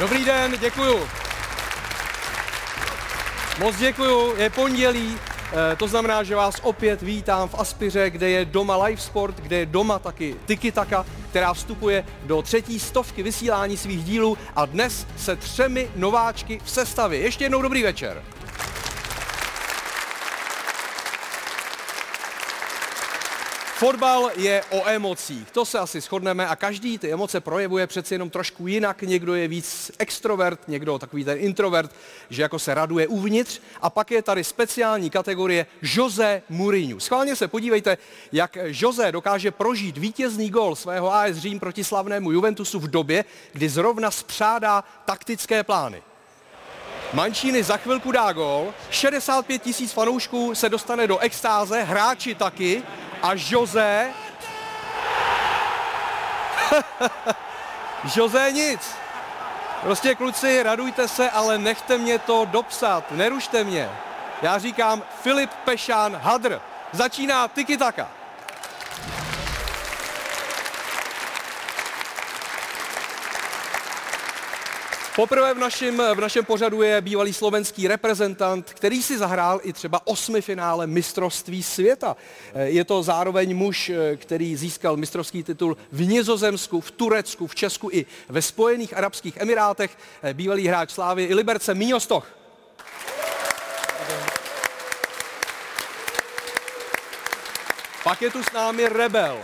Dobrý den, děkuju. Moc děkuju, je pondělí, to znamená, že vás opět vítám v Aspiře, kde je doma live sport, kde je doma taky Tiki Taka, která vstupuje do třetí stovky vysílání svých dílů a dnes se třemi nováčky v sestavě. Ještě jednou dobrý večer. Fotbal je o emocích, to se asi shodneme a každý ty emoce projevuje přeci jenom trošku jinak. Někdo je víc extrovert, někdo takový ten introvert, že jako se raduje uvnitř. A pak je tady speciální kategorie Jose Mourinho. Schválně se podívejte, jak Jose dokáže prožít vítězný gol svého AS Řím proti slavnému Juventusu v době, kdy zrovna spřádá taktické plány. Mancini za chvilku dá gol, 65 tisíc fanoušků se dostane do extáze, hráči taky a Jose... Jose nic. Prostě kluci, radujte se, ale nechte mě to dopsat, nerušte mě. Já říkám Filip Pešán Hadr. Začíná tiki Poprvé v našem, v našem pořadu je bývalý slovenský reprezentant, který si zahrál i třeba osmi finále mistrovství světa. Je to zároveň muž, který získal mistrovský titul v Nizozemsku, v Turecku, v Česku i ve Spojených Arabských Emirátech. Bývalý hráč Slávy i Liberce Míňo Stoch. Pak je tu s námi Rebel,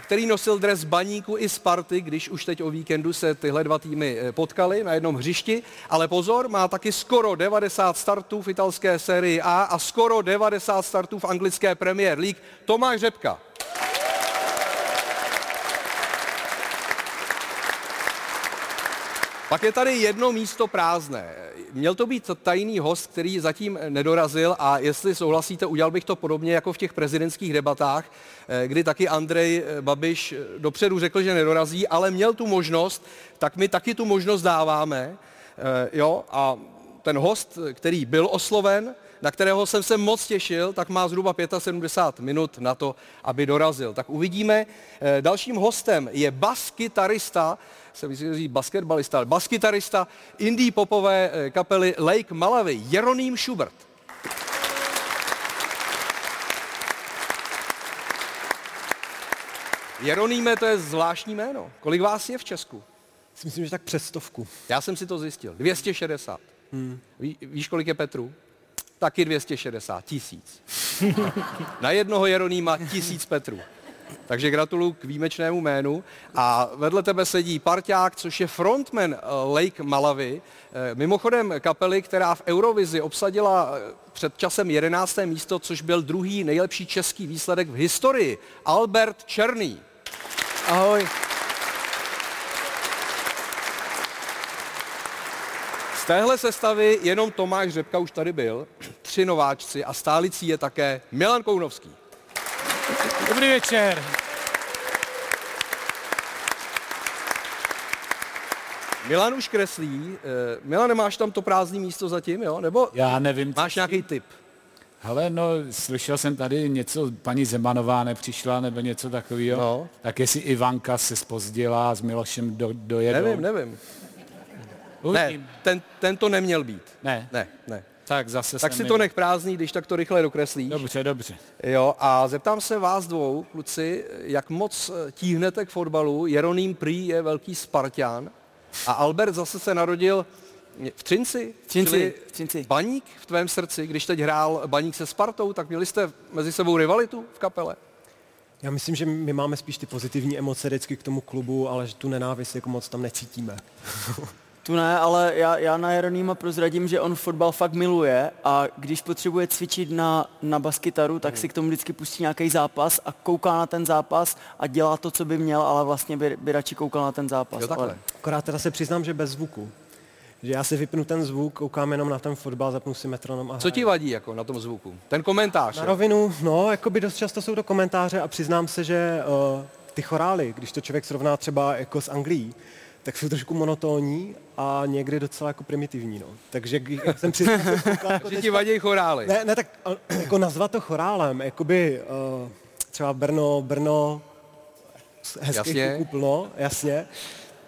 který nosil dres baníku i Sparty, když už teď o víkendu se tyhle dva týmy potkali na jednom hřišti. Ale pozor, má taky skoro 90 startů v italské sérii A a skoro 90 startů v anglické Premier League. Tomáš Řepka. Pak je tady jedno místo prázdné. Měl to být tajný host, který zatím nedorazil a jestli souhlasíte, udělal bych to podobně jako v těch prezidentských debatách, kdy taky Andrej Babiš dopředu řekl, že nedorazí, ale měl tu možnost, tak my taky tu možnost dáváme. Jo, a ten host, který byl osloven, na kterého jsem se moc těšil, tak má zhruba 75 minut na to, aby dorazil. Tak uvidíme. Dalším hostem je bas-kytarista, se myslím, že basketbalista, baskytarista indie popové kapely Lake Malavy, Jeroným Schubert. Jeroníme, to je zvláštní jméno. Kolik vás je v Česku? Myslím, že tak přes stovku. Já jsem si to zjistil. 260. Hmm. Ví, víš, kolik je Petru? Taky 260. Tisíc. Na jednoho Jeronýma tisíc Petrů. Takže gratuluju k výjimečnému jménu. A vedle tebe sedí parťák, což je frontman Lake Malavy. Mimochodem kapely, která v Eurovizi obsadila před časem 11. místo, což byl druhý nejlepší český výsledek v historii. Albert Černý. Ahoj. Z téhle sestavy jenom Tomáš Řepka už tady byl, tři nováčci a stálicí je také Milan Kounovský. Dobrý večer. Milan už kreslí. Milan, nemáš tam to prázdné místo zatím, jo? Nebo Já nevím. máš nějaký tip? Hele, no, slyšel jsem tady něco, paní Zemanová nepřišla, nebo něco takového. No. Tak jestli Ivanka se spozdila s Milošem do, dojedou. Nevím, nevím. Ne, Uvidím. ten, ten to neměl být. Ne. Ne, ne. Tak zase Tak si mi- to nech prázdný, když tak to rychle dokreslíš. Dobře, dobře. Jo, a zeptám se vás dvou, kluci, jak moc eh, tíhnete k fotbalu. Jeroným Prý je velký Spartan a Albert zase se narodil v Třinci. V Třinci, v Třinci. Baník v tvém srdci, když teď hrál Baník se Spartou, tak měli jste mezi sebou rivalitu v kapele? Já myslím, že my máme spíš ty pozitivní emoce vždycky k tomu klubu, ale že tu nenávist jako moc tam necítíme. Tu ne, ale já, já na Jeronýma prozradím, že on fotbal fakt miluje a když potřebuje cvičit na, na baskytaru, tak si k tomu vždycky pustí nějaký zápas a kouká na ten zápas a dělá to, co by měl, ale vlastně by, by radši koukal na ten zápas. Jo, takhle. ale, Akorát teda se přiznám, že bez zvuku. Že já si vypnu ten zvuk, koukám jenom na ten fotbal, zapnu si metronom a Co ti vadí jako na tom zvuku? Ten komentář. Na rovinu, no, jako by dost často jsou to komentáře a přiznám se, že uh, ty chorály, když to člověk srovná třeba jako s Anglií, tak jsou trošku monotónní a někdy docela jako primitivní. No. Takže jak jsem přiznal, jako že ti vadí chorály. Ne, ne, tak jako nazvat to chorálem, jakoby uh, třeba Brno, Brno, hezkých jasně. plno, jasně.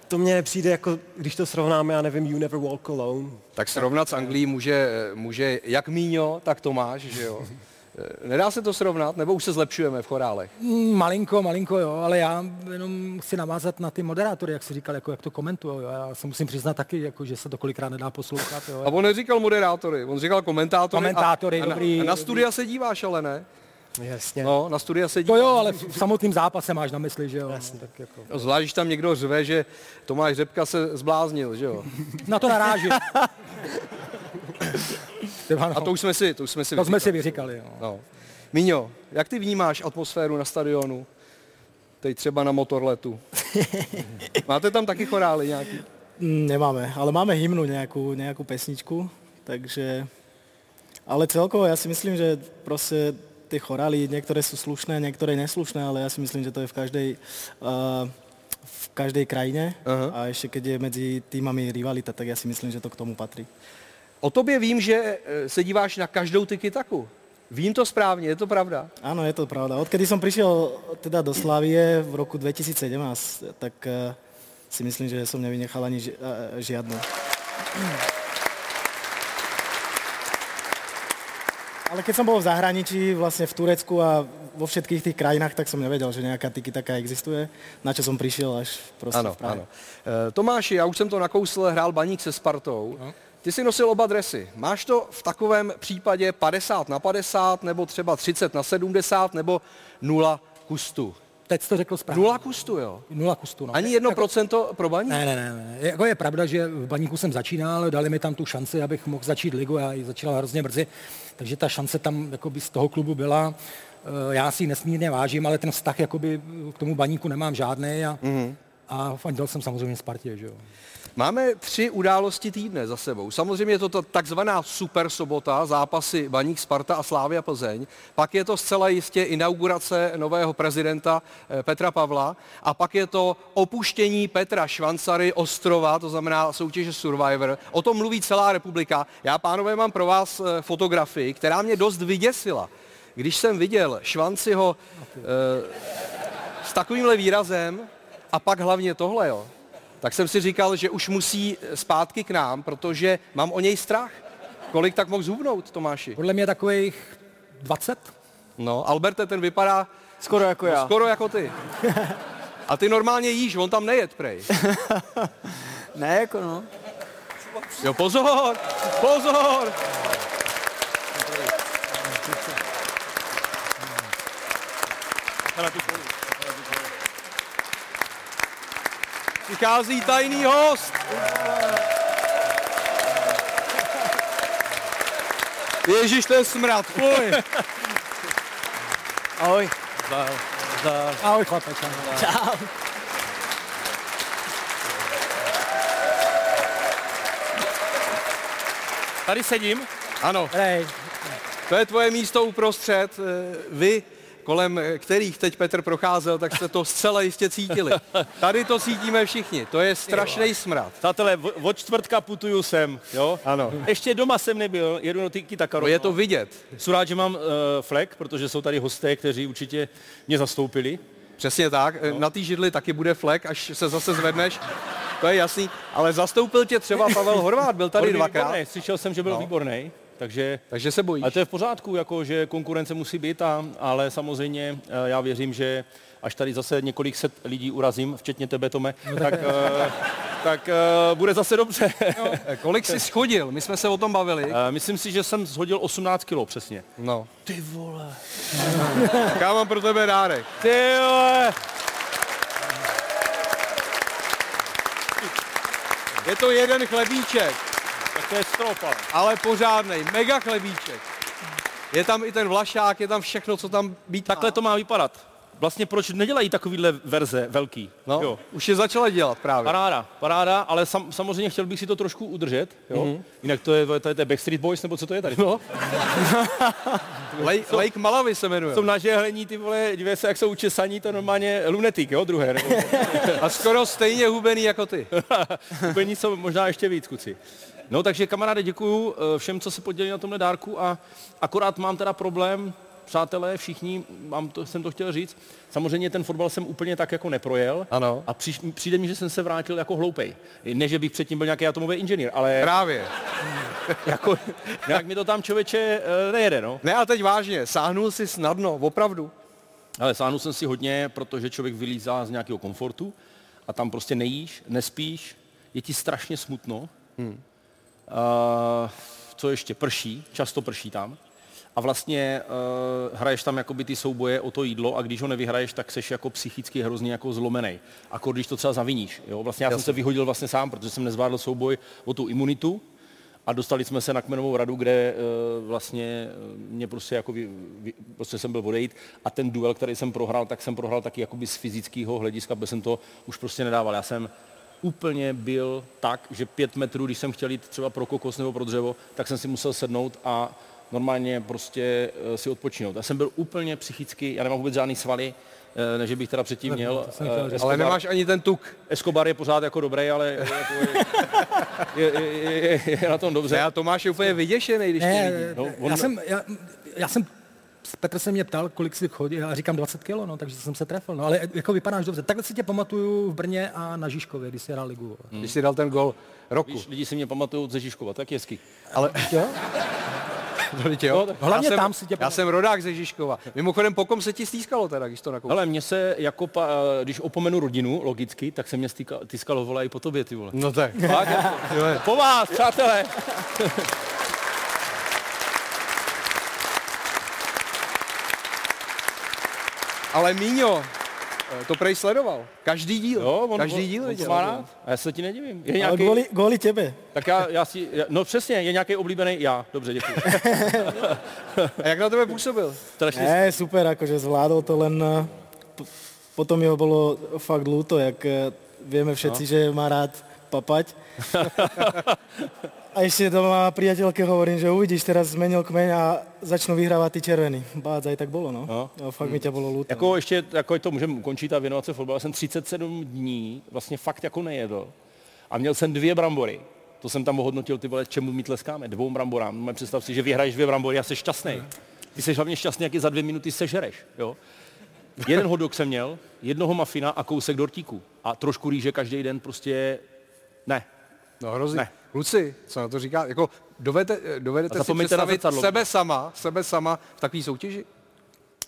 To mně nepřijde jako, když to srovnáme, já nevím, You Never Walk Alone. Tak srovnat s Anglií může, může jak Míňo, tak Tomáš, že jo? Eh, nedá se to srovnat, nebo už se zlepšujeme v chorálech? Mm, malinko, malinko, jo, ale já jenom chci navázat na ty moderátory, jak si říkal, jako, jak to komentují. Já se musím přiznat taky, jako, že se to kolikrát nedá poslouchat. Jo. A on neříkal moderátory, on říkal komentátory. Komentátory, a, dobrý. A na, a na studia se díváš, ale ne? Jasně. No, na studia se díváš. To jo, ale v samotným zápase máš na mysli, že jo. Jasně. Tak jako. No, zvlášť, když tam někdo řve, že Tomáš Řepka se zbláznil, že jo. na to naráží. A to už jsme si, to už jsme si To jsme si vyříkali, jo. No. Míňo, jak ty vnímáš atmosféru na stadionu? Teď třeba na motorletu. Máte tam taky chorály nějaký? Mm, nemáme, ale máme hymnu nějakou, nějakou pesničku, takže... Ale celkovo já si myslím, že prostě ty chorály, některé jsou slušné, některé neslušné, ale já si myslím, že to je v každej, uh, v každej krajine uh-huh. a ještě keď je mezi týmami rivalita, tak já si myslím, že to k tomu patří. O tobě vím, že eh, se díváš na každou tyky taku. Vím to správně, je to pravda? Áno, je to pravda. Odkedy som prišiel teda do Slavie v roku 2017, tak uh, si myslím, že som nevynechal ani ži- uh, žiadnu. Ale keď som bol v zahraničí, vlastne v Turecku a vo všetkých tých krajinách, tak som nevedel, že nejaká tiki taká existuje, na čo som prišiel až prostě ano, v Prahe. Ano. Tomáši, já už jsem to nakousl, hrál baník se Spartou. No. Ty jsi nosil oba dresy. Máš to v takovém případě 50 na 50, nebo třeba 30 na 70, nebo 0 kustu? Teď jsi to řekl správně. Nula kustu, jo? Nula kustu, no. Ani jedno jako, procento pro baník? Ne, ne, ne, ne. Jako je pravda, že v baníku jsem začínal, dali mi tam tu šanci, abych mohl začít ligu, já ji začal hrozně brzy, takže ta šance tam jakoby z toho klubu byla. Eh, já si ji nesmírně vážím, ale ten vztah jakoby k tomu baníku nemám žádný a, mm-hmm. a fandil jsem samozřejmě Spartě, že jo. Máme tři události týdne za sebou. Samozřejmě je to ta takzvaná super sobota, zápasy Baník, Sparta a Slávia Plzeň. Pak je to zcela jistě inaugurace nového prezidenta eh, Petra Pavla. A pak je to opuštění Petra Švancary Ostrova, to znamená soutěže Survivor. O tom mluví celá republika. Já, pánové, mám pro vás eh, fotografii, která mě dost vyděsila. Když jsem viděl Švanciho e, s takovýmhle výrazem a pak hlavně tohle, jo, tak jsem si říkal, že už musí zpátky k nám, protože mám o něj strach. Kolik tak mohl zhubnout, Tomáši? Podle mě takových 20. No, Alberte, ten vypadá... Skoro jako já. Skoro jako ty. A ty normálně jíš, on tam nejet, prej. ne, jako no. Jo, pozor, pozor! Přichází tajný host. Ježíš, ten smrad, fuj. Ahoj. Zdar. Zdar. Ahoj, chlape. Čau. Tady sedím. Ano. Hej. To je tvoje místo uprostřed. Eh, vy kolem kterých teď Petr procházel, tak jste to zcela jistě cítili. Tady to cítíme všichni, to je strašný smrad. Přátelé, od čtvrtka putuju sem, jo? Ano. Ještě doma jsem nebyl, jedu na tyky tak no, Je to vidět. Jsem rád, že mám uh, flek, protože jsou tady hosté, kteří určitě mě zastoupili. Přesně tak, no. na té židli taky bude flek, až se zase zvedneš. To je jasný, ale zastoupil tě třeba Pavel Horvát, byl tady dvakrát. Výborný. Slyšel jsem, že byl no. výborný. Takže, Takže se bojíš. Ale to je v pořádku, jako, že konkurence musí být, a, ale samozřejmě eh, já věřím, že až tady zase několik set lidí urazím, včetně tebe, Tome, tak, uh, tak uh, bude zase dobře. no, kolik jsi schodil? My jsme se o tom bavili. Uh, myslím si, že jsem shodil 18 kilo přesně. No. Ty vole. tak já mám pro tebe dárek. Ty vole. Je to jeden chlebíček. To je stropa. Ale pořádnej, mega chlebíček. Je tam i ten vlašák, je tam všechno, co tam být Takhle to má vypadat. vlastně proč nedělají takovýhle verze velký? No, jo. už je začala dělat právě. Paráda, paráda, ale sam, samozřejmě chtěl bych si to trošku udržet, jo? Mm-hmm. Jinak to je, to je, to je Backstreet Boys, nebo co to je tady? No. Lake, Lake Malawi se jmenuje. Jsou nažehlení, ty vole, dívej se, jak jsou učesaní, to normálně lunetik, jo, druhé. Nebo... A skoro stejně hubený jako ty. Hubení jsou možná ještě víc, kuci. No takže kamaráde, děkuju eh, všem, co se podělili na tomhle dárku a akorát mám teda problém, přátelé, všichni, mám to, jsem to chtěl říct, samozřejmě ten fotbal jsem úplně tak jako neprojel. Ano. A při, přijde mi, že jsem se vrátil jako hloupej. Ne, že bych předtím byl nějaký atomový inženýr, ale Právě. jako, nějak mi to tam člověče eh, nejede, no. Ne a teď vážně, sáhnul si snadno, opravdu. Ale sáhnul jsem si hodně, protože člověk vylízá z nějakého komfortu a tam prostě nejíš, nespíš, je ti strašně smutno. Hmm. Uh, co ještě? Prší, často prší tam. A vlastně uh, hraješ tam jakoby ty souboje o to jídlo a když ho nevyhraješ, tak seš jako psychicky hrozně jako zlomený. Ako když to třeba zaviníš. Jo? Vlastně já Jasně. jsem se vyhodil vlastně sám, protože jsem nezvládl souboj o tu imunitu a dostali jsme se na kmenovou radu, kde uh, vlastně mě prostě jako vy, vy, prostě jsem byl odejít a ten duel, který jsem prohrál, tak jsem prohrál taky jakoby z fyzického hlediska, protože jsem to už prostě nedával. Já jsem úplně byl tak, že pět metrů, když jsem chtěl jít třeba pro kokos nebo pro dřevo, tak jsem si musel sednout a normálně prostě uh, si odpočinout. Já jsem byl úplně psychicky, já nemám vůbec žádný svaly, uh, než bych teda předtím měl. Uh, Escobar, ale nemáš ani ten tuk. Escobar je pořád jako dobrý, ale je, je, je, je, je na tom dobře. Já Tomáš je úplně vyděšený, když ne, no, on... já, jsem, já, já jsem Petr se mě ptal, kolik si chodí, a říkám 20 kilo, no, takže jsem se trefil. No, ale jako vypadáš dobře. Takhle si tě pamatuju v Brně a na Žižkově, když jsi hrál ligu. Hmm. Když jsi dal ten gol roku. Víš, lidi si mě pamatují ze Žižkova, tak je Ale jo? jo? No, hlavně já jsem, tam si tě Já jsem rodák ze Žižkova. Mimochodem, po kom se ti stýskalo teda, když to nakoupil? Ale mně se, jako pa, když opomenu rodinu, logicky, tak se mě stýka, týskalo vole i po tobě, ty vole. No tak. Fakt, jako, po vás, přátelé. Ale Míňo, to prej sledoval. Každý díl. Jo, on, Každý díl on, viděl. On rád. A já se ti nedivím. Je nějaký... Ale kvůli, tebe. Tak já, já si, no přesně, je nějaký oblíbený já. Dobře, děkuji. A jak na tebe působil? Strašně... Ne, super, jakože zvládl to len... Potom jeho bylo fakt lúto, jak eh, víme všetci, no. že má rád papať. A ešte doma priateľke hovorím, že uvidíš, teraz zmenil kmeň a začnú vyhrávať ty červení. Bác, aj tak bylo, no. no. no fakt mi tě bylo luto. Jako ještě, jako to můžeme ukončit a věnovat se fotbalu. Já jsem 37 dní vlastně fakt jako nejedl. A měl jsem dvě brambory. To jsem tam ohodnotil, ty vole, čemu my tleskáme, dvou bramborám. No, představ si, že vyhraješ dvě brambory a jsi šťastný. Ty jsi hlavně šťastný, jak je za dvě minuty sežereš, jo. Jeden hodok jsem měl, jednoho mafina a kousek dortíku. A trošku rýže každý den prostě ne. No hrozně. Ne. Kluci, co na to říká? Jako dovedete, dovedete si představit sebe sama, sebe sama v takové soutěži?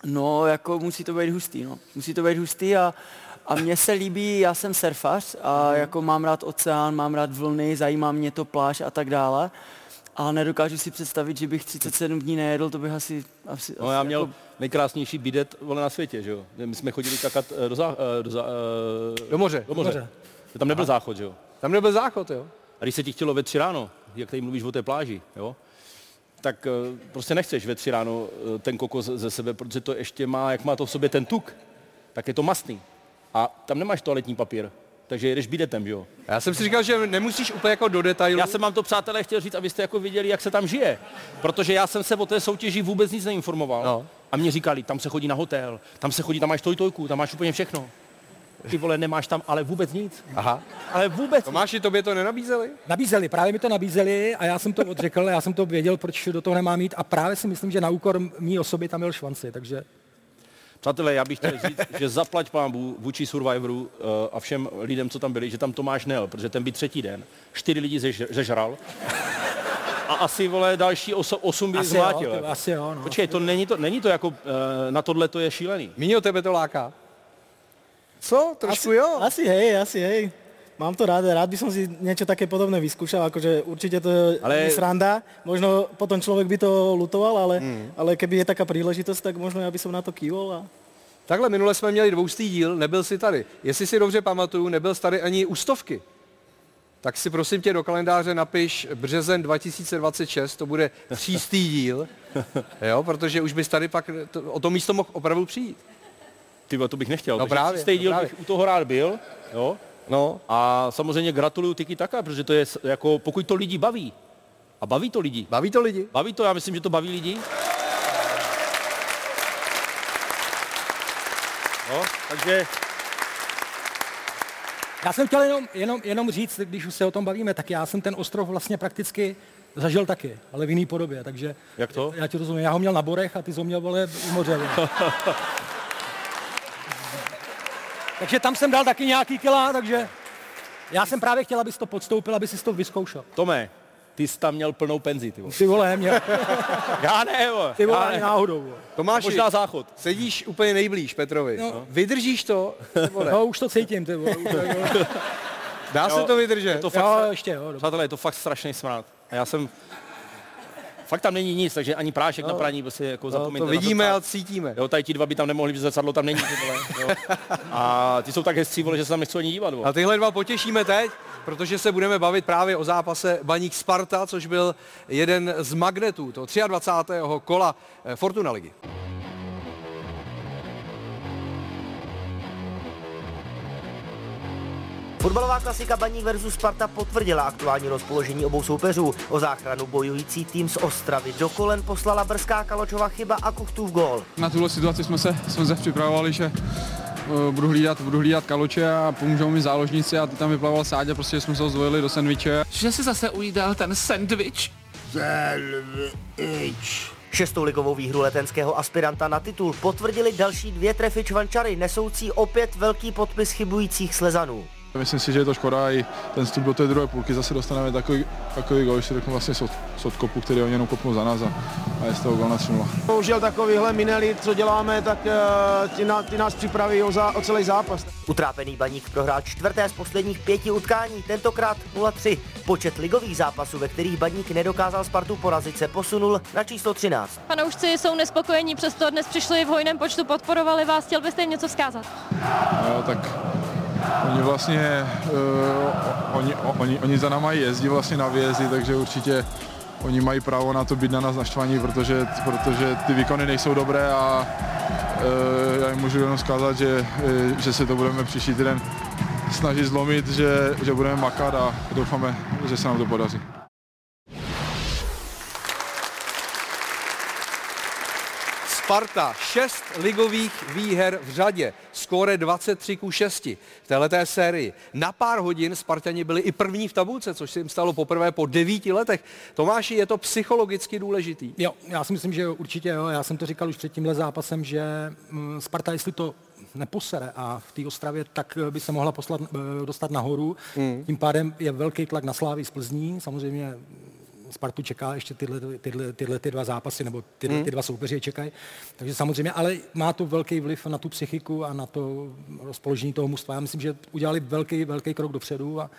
No, jako musí to být hustý, no. Musí to být hustý a, a mně se líbí, já jsem surfař a mm. jako mám rád oceán, mám rád vlny, zajímá mě to pláž a tak dále. Ale nedokážu si představit, že bych 37 dní nejedl, to bych asi... asi no já měl jako... nejkrásnější bidet vole na světě, že jo. My jsme chodili kakat eh, do, za, eh, do, eh, do moře. Do moře. Do moře. Tam nebyl Aha. záchod, že jo. Tam nebyl záchod, jo. A když se ti chtělo ve tři ráno, jak tady mluvíš o té pláži, jo, tak uh, prostě nechceš ve tři ráno uh, ten kokos ze sebe, protože to ještě má, jak má to v sobě ten tuk, tak je to mastný. A tam nemáš toaletní papír, takže jedeš bidetem, jo. Já jsem si říkal, že nemusíš úplně jako do detailu. Já jsem vám to, přátelé, chtěl říct, abyste jako viděli, jak se tam žije. Protože já jsem se o té soutěži vůbec nic neinformoval. No. A mě říkali, tam se chodí na hotel, tam se chodí, tam máš tojtojku, tam máš úplně všechno. Ty vole, nemáš tam ale vůbec nic. Aha. Ale vůbec Tomáši, tobě to nenabízeli? Nabízeli, právě mi to nabízeli a já jsem to odřekl, já jsem to věděl, proč do toho nemám mít a právě si myslím, že na úkor mý osoby tam měl švanci, takže... Přátelé, já bych chtěl říct, že zaplať pámbu vůči Survivoru uh, a všem lidem, co tam byli, že tam Tomáš nel, protože ten by třetí den, čtyři lidi zež, zežral a asi, vole, další oso, osm by asi zmátil. Jo, asi jo, no. Počkej, to není to, není to jako, uh, na tohle to je šílený. Míňo, tebe to láká? Co? Trošku asi, jo? Asi hej, asi hej. Mám to rád, rád by som si niečo také podobné vyskúšal, akože určite to ale... je sranda, možno potom človek by to lutoval, ale, hmm. ale keby je taká príležitosť, tak možno ja by som na to kývol a... Takhle minule jsme měli dvoustý díl, nebyl si tady. Jestli si dobře pamatuju, nebyl jsi tady ani u stovky. Tak si prosím tě do kalendáře napiš březen 2026, to bude třístý díl, jo, protože už bys tady pak to, o to místo mohl opravdu přijít. Ty to bych nechtěl. No právě, Stejný díl právě. bych u toho rád byl, jo. No, A samozřejmě gratuluju Tiki Taka, protože to je jako, pokud to lidi baví. A baví to lidi. baví to lidi? Baví to, já myslím, že to baví lidi. No, takže Já jsem chtěl jenom, jenom, jenom říct, když už se o tom bavíme, tak já jsem ten ostrov vlastně prakticky zažil taky, ale v jiný podobě, takže... Jak to? Já ti rozumím, já ho měl na Borech a ty jsi ho měl, vole, u moře. takže tam jsem dal taky nějaký kila, takže já jsem právě chtěl, abys to podstoupil, aby si to vyzkoušel. Tome, ty jsi tam měl plnou penzi, ty vole. Ty vole, neměl, Já ne, vole. ty Já vole, ani ne. náhodou. Vole. Tomáši, Možná záchod. sedíš úplně nejblíž Petrovi. No. Vydržíš to? Nebo ne? No, už to cítím, ty vole. Už, jo, Dá se to vydržet? To fakt, jo, ještě, jo, dobře. přátelé, je to fakt strašný smrad. A já jsem... Fakt tam není nic, takže ani prášek na praní, prostě jako No, zapomeňte to vidíme to, a cítíme. Jo, tady ti dva by tam nemohli, protože zrcadlo tam není, ty vole, jo. A ty jsou tak hezcí, vole, že se tam nechci ani dívat, vole. A tyhle dva potěšíme teď, protože se budeme bavit právě o zápase Baník Sparta, což byl jeden z magnetů toho 23. kola eh, Fortuna ligy. Fotbalová klasika Baník versus Sparta potvrdila aktuální rozpoložení obou soupeřů. O záchranu bojující tým z Ostravy do kolen poslala brzká Kaločova chyba a Kuchtův gól. Na tuhle situaci jsme se, jsme se připravovali, že eh, budu hlídat, budu hlídat kaloče a pomůžou mi záložníci a ty tam vyplaval Sáďa, prostě jsme se ho do sendviče. že si zase ujídal ten sandwich. Šestou ligovou výhru letenského aspiranta na titul potvrdili další dvě trefy Čvančary, nesoucí opět velký podpis chybujících Slezanů. Myslím si, že je to škoda i ten vstup do té druhé půlky, zase dostaneme takový, takový gol, že si řeknu vlastně z, z odkopu, který oni jenom kopnou za nás a, a je z toho gol na 3 Bohužel takovýhle minely, co děláme, tak uh, ty, na, ty nás připraví o, za, o celý zápas. Utrápený Baník prohrál čtvrté z posledních pěti utkání, tentokrát 0-3. Počet ligových zápasů, ve kterých Baník nedokázal Spartu porazit, se posunul na číslo 13. Fanoušci jsou nespokojení, přesto dnes přišli v hojném počtu, podporovali vás. Chtěl byste jim něco vzkázat? Jo, tak oni vlastně, uh, oni, oni, oni za náma jezdí vlastně na výjezdy, takže určitě oni mají právo na to být na nás naštvaní, protože, protože ty výkony nejsou dobré a uh, já jim můžu jenom zkázat, že, uh, že se to budeme příští týden snažit zlomit, že, že budeme makat a doufáme, že se nám to podaří. Sparta, šest ligových výher v řadě, skóre 23 ku 6 v téhleté sérii. Na pár hodin Spartani byli i první v tabulce, což se jim stalo poprvé po devíti letech. Tomáši, je to psychologicky důležitý. Jo, já si myslím, že určitě jo. Já jsem to říkal už před tímhle zápasem, že mm, Sparta, jestli to neposere a v té Ostravě, tak eh, by se mohla poslat, eh, dostat nahoru. Mm. Tím pádem je velký tlak na Slávy z Plzní. Samozřejmě Spartu čeká ještě tyhle, tyhle, tyhle ty dva zápasy, nebo tyhle Hmm. ty dva soupeři je čekají. Takže samozřejmě, ale má to velký vliv na tu psychiku a na to rozpoložení toho mužstva. Já myslím, že udělali velký, velký krok dopředu a,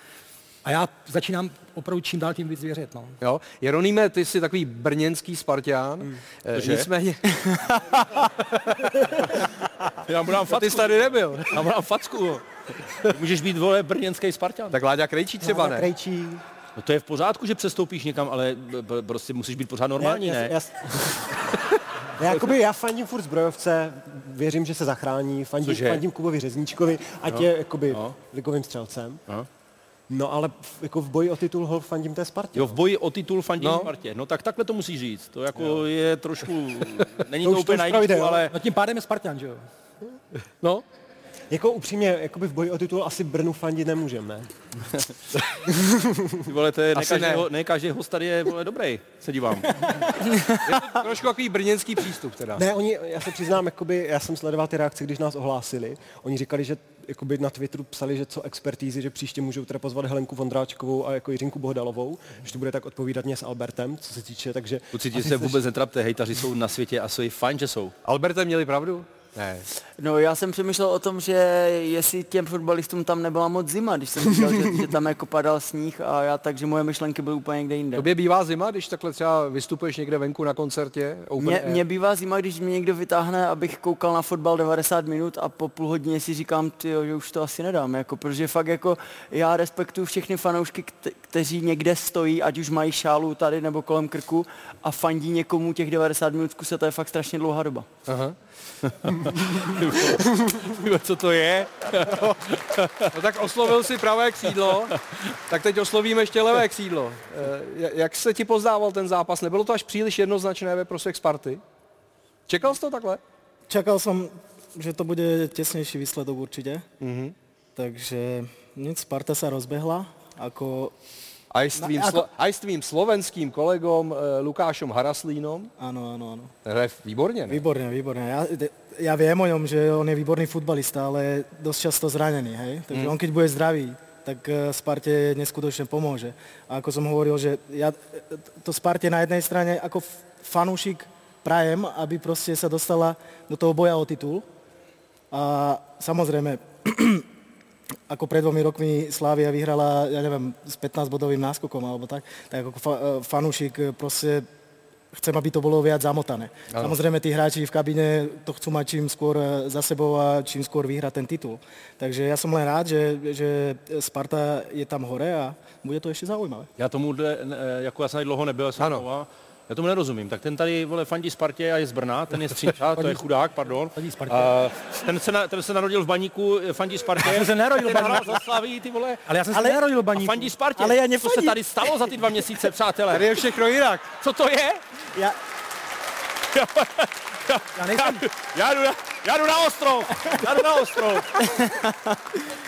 a já začínám opravdu čím dál tím víc věřit. No. Jo? Jeroníme, ty jsi takový brněnský Spartián, mm. Cože? nicméně... Já mu dám No, ty jsi tady nebyl. Já mu dám facku. Můžeš být, vole, brněnský Spartan. Tak Láďa Krejčí třeba Láďa ne. Krejčí. No to je v pořádku, že přestoupíš někam, ale prostě musíš být pořád normální, já, ne? Já, já, jakoby, já fandím furt zbrojovce, věřím, že se zachrání, fandím, Cože? fandím Kubovi Řezníčkovi, ať No. je jakoby No. ligovým střelcem. No. No ale v, jako v boji o titul hol fandím té Spartě. Jo, v boji o titul fandím No. no. Spartě. No tak takhle to musíš říct. To jako je trošku, není To to, úplně na jo. ale No tím pádem je Spartan, že jo? No, Jako upřímně, jakoby v boji o titul asi Brnu fandit nemůžem, ne? ty vole, to je, ne, Asi každý, ne. ne. ne každý host tady je vole, dobrý, se dívám. trošku takový brněnský přístup teda. Ne, oni, já se přiznám, jakoby, já jsem sledoval ty reakce, když nás ohlásili. Oni říkali, že jakoby na Twitteru psali, že co expertízy, že příště můžou teda pozvat Helenku Vondráčkovou a jako Jiřinku Bohdalovou, že to bude tak odpovídat mě s Albertem, co se týče, takže... Kluci, asi se jste- vůbec netrapte, hejtaři jsou na světě a jsou fajn, že jsou. Alberte, měli pravdu? Ne. No já jsem přemýšlel o tom, že jestli těm fotbalistům tam nebyla moc zima, když jsem říkal, že, že tam jako padal sníh a já takže moje myšlenky byly úplně někde jinde. Tobě bývá zima, když takhle třeba vystupuješ někde venku na koncertě? Mně, air? mně bývá zima, když mě někdo vytáhne, abych koukal na fotbal 90 minut a po půl hodině si říkám, tyjo, že už to asi nedám, jako, protože fakt jako já respektuju všechny fanoušky, kte- kteří někde stojí, ať už mají šálu tady nebo kolem krku a fandí někomu těch 90 minut v kuse, to je fakt strašně dlouhá doba. Aha. Co to je? No tak oslovil si pravé křídlo, tak teď oslovíme ještě levé křídlo. Eh, Jak se ti pozdával ten zápas? Nebylo to až příliš jednoznačné ve prospěch Sparty? Čekal jsi to takhle? Čakal som, že to bude tesnejší výsledok určite. Mhm. Takže nic, Sparta sa rozbehla. Ako, Aj s tvým, No, slo- aj s tvým slovenským kolegom eh, Lukášom Haraslínom. áno, áno. Ten hraje výborně, ne? Výborne, výborne. Ja, ja viem o ňom, že on je výborný futbalista, ale dosť často zranený, hej? Takže Mm. on keď bude zdravý, tak eh, Sparte neskutočne pomôže. A ako som hovoril, že ja to Sparte na jednej strane ako f- fanúšik prajem, aby proste sa dostala do toho boja o titul. A samozrejme, ako pred dvomi rokmi Slávia vyhrala, ja neviem, s 15-bodovým náskokom alebo tak, tak ako fa- eh, fanúšik eh, proste chcem, aby to bolo viac zamotané. Samozrejme, tí hráči v kabine to chcú mať čím skôr eh, za sebou a čím skôr vyhrať ten titul. Takže ja som len rád, že, že Sparta je tam hore a bude to ešte zaujímavé. Já tomu, jako já jsem dlouho nebyl, jsem Ano. Já tomu nerozumím. Tak ten tady, vole, fandí Spartě a je z Brna, ten je z Třinča, to je chudák, pardon. Fandí Spartě. A ten, se na, ten se narodil v baníku, fandí Spartě. Já jsem se hrál Baníku. Slaví, ty vole. Ale já jsem se Ale- v A baníku. fandí Spartě. Ale já Co se tady stalo za ty dva měsíce, přátelé? Tady je všechno jinak. Co to je? Ja, Já nejsem, Já jdu na, já jdu na ostrov, já jdu na ostrov.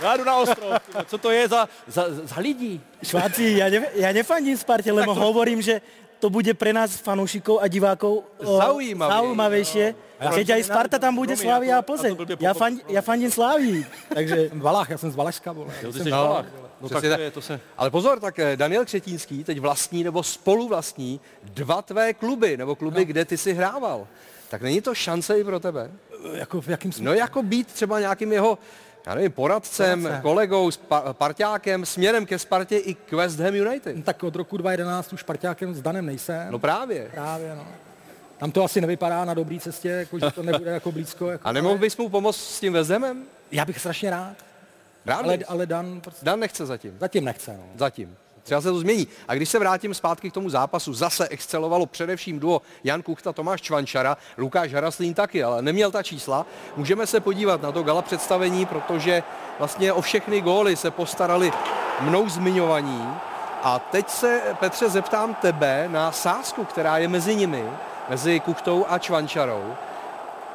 Já jdu na ostrov. Co to je za, za, za lidi? Šváci, ja, ne, ja nefandím Sparte, lebo hovorím, že to bude pre nás fanúšikov a divákov o, Zaujímavé. zaujímavejšie. Keď aj Sparta tam bude, Promiň, Slavia a to- Plzeň. já Ja, fandím, ja fandím Slávii. Takže jsem Valách, já jsem z Valašska, vole. Jo, ty Jsem- jsi No, Polák. No tak to tak. je, to se... Ale pozor, tak eh, Daniel Křetínský teď vlastní nebo spoluvlastní dva tvé kluby, nebo kluby, no. kde ty si hrával. Tak není to šance i pro tebe? Jako v jakým smyslu? No jako být třeba nějakým jeho, já nevím, poradcem, Poradce. kolegou, spa- parťákem, směrem ke Spartě i k West Ham United. No, tak od roku 2011 už Parťákem s Danem nejsem. No právě. Právě, no. Tam to asi nevypadá na dobrý cestě, jako, že to nebude jako blízko. Jako, A nemohl bys mu pomoct s tím West Hamem? Já bych strašně rád, Rád ale, ale Dan prostě Dan nechce zatím. zatím nechce. No. Zatím. Třeba se to změní. A když se vrátím zpátky k tomu zápasu, zase excelovalo především duo Jan Kuchta, Tomáš Čvančara, Lukáš Haraslín taky, ale neměl ta čísla. Můžeme se podívat na to gala představení, protože vlastně o všechny góly se postarali mnou zmiňovaní. A teď se, Petře, zeptám tebe na sázku, která je mezi nimi, mezi Kuchtou a Čvančarou.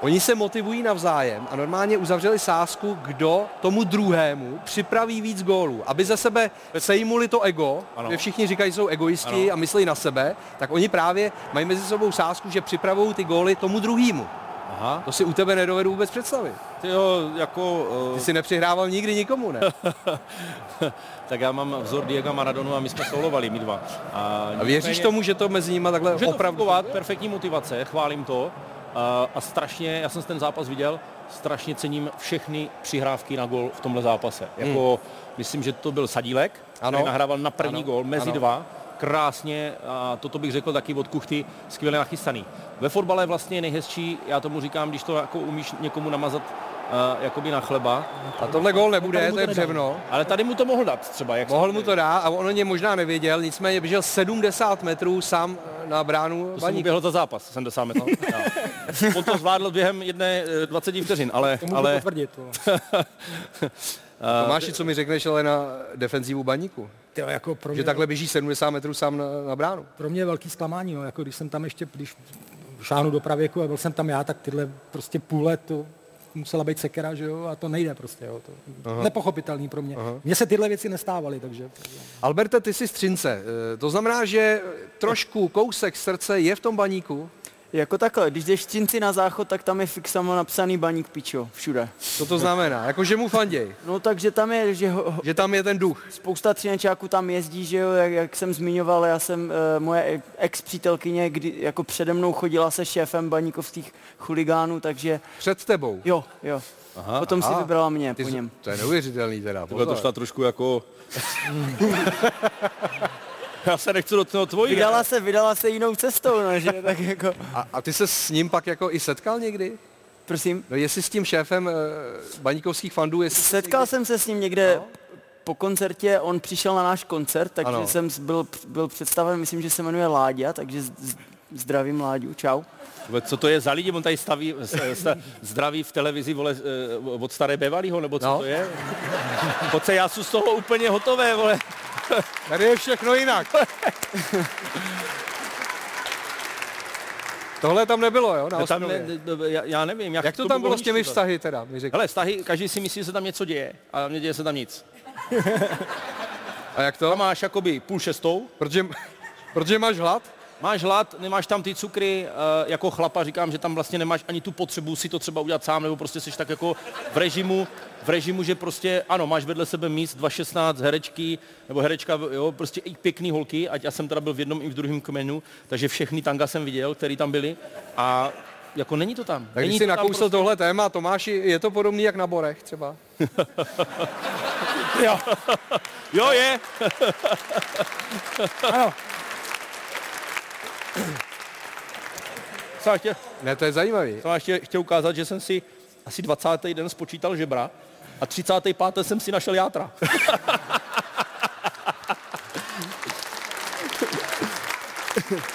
Oni se motivují navzájem a normálně uzavřeli sázku, kdo tomu druhému připraví víc gólů. Aby ze sebe sejmuli to ego, Ano. všichni říkají, že jsou egoisti Ano. a myslí na sebe, tak oni právě mají mezi sebou sázku, že připravují ty góly tomu druhému. Aha. To si u tebe nedovedu vůbec představit. Ty jo, jako... Ty Uh, si nepřihrával nikdy nikomu, ne? tak já mám vzor Diego Maradonu a my jsme solovali, my dva. A, A věříš tomu, že to mezi nimi takhle Může to opravdu... fungovat, perfektní motivace, chválím to. A, a strašně, já jsem ten zápas viděl, strašně cením všechny přihrávky na gol v tomhle zápase. Jako, myslím, že to byl Sadílek, Hmm. Ano. který nahrával na první Ano. gol mezi Ano. dva. Krásně, a toto bych řekl taky od Kuchty, skvěle nachystaný. Ve fotbale vlastně je nejhezčí, já tomu říkám, když to jako umíš někomu namazat uh, jakoby na chleba. A tohle gól nebude, to je břevno. Ale tady mu to mohl dát třeba. Jak Mohl mu to dát a on o něm možná nevěděl, nicméně běžel 70 metrů sám na bránu To jsem baníku. uběhl za zápas, 70 metrů. No. On to zvládl během jedné eh, 20 vteřin, ale... To ale potvrdit. vole. Tomáši, co mi řekneš ale na defenzivu baníku? Tyjo, jako pro mě, Že takhle běží 70 metrů sám na, na bránu. pro mě je velký zklamání, no, jako když jsem tam ještě, když šáhnu do pravěku a byl jsem tam já, tak tyhle prostě půl let to musela být sekera, že jo, a to nejde prostě, jo, to Aha. nepochopitelný pro mě. Mně se tyhle věci nestávaly, takže Alberte, ty jsi z Třince. Eh, To znamená, že trošku kousek srdce je v tom baníku? Jako takhle, když jdeš v Třinci na záchod, tak tam je fixamo napsaný baník pičo, všude. Co to znamená? Jako, že mu fanděj. No takže tam je, že ho, Že tam je ten duch. spousta třinečáků tam jezdí, že jo, jak, jak jsem zmiňoval, já jsem, e, moje ex přítelkyně, kdy jako přede mnou chodila se šéfem baníkovských chuligánů, takže Před tebou. jo, jo. Aha, Potom si aha. vybrala mě Ty po jsi- něm. To je neuvěřitelný teda. Tohle to šla trošku jako... Já se nechci dotknout tvojí. Vydala se, vydala se jinou cestou, no, že tak jako, A, a ty se s ním pak jako i setkal někdy? prosím. No jestli s tím šéfem eh, baníkovských fandů, jestli... Setkal jsem se s ním někde po koncertě, on přišel na náš koncert, takže Ano. jsem byl, byl představen, myslím, že se jmenuje Láďa, takže z- z- Zdravím Láďu, čau. Co to je za lidi? On tady staví, zdraví v televizi vole, eh, od staré Bevalího, nebo co no. to je? Pojď se, já jsem z toho úplně hotové, vole. Tady je všechno jinak. Tohle tam nebylo, jo, na tam ne, já, já nevím. Jak, jak to, to tam bylo s těmi vztahy teda? Mi Hele, vztahy, každý si myslí, že se tam něco děje, a mě děje se tam nic. a jak to? Tam máš jakoby půl šestou. Protože, protože máš hlad? Máš hlad, nemáš tam ty cukry, uh, jako chlapa říkám, že tam vlastně nemáš ani tu potřebu si to třeba udělat sám, nebo prostě jsi tak jako v režimu, v režimu, že prostě, ano, máš vedle sebe míst 2.16 herečky, nebo herečka, jo, prostě i pěkný holky, ať já jsem teda byl v jednom i v druhém kmenu, takže všechny tanga jsem viděl, který tam byli a jako není to tam. Tak když jsi nakousl prostě... tohle téma, Tomáši, je to podobný jak na Borech třeba? jo. jo, je. ano. Jsem chtěl, ne, to je zajímavý. Jsem chtěl, chtěl ukázat, že jsem si asi 20. den spočítal žebra a 35. jsem si našel játra.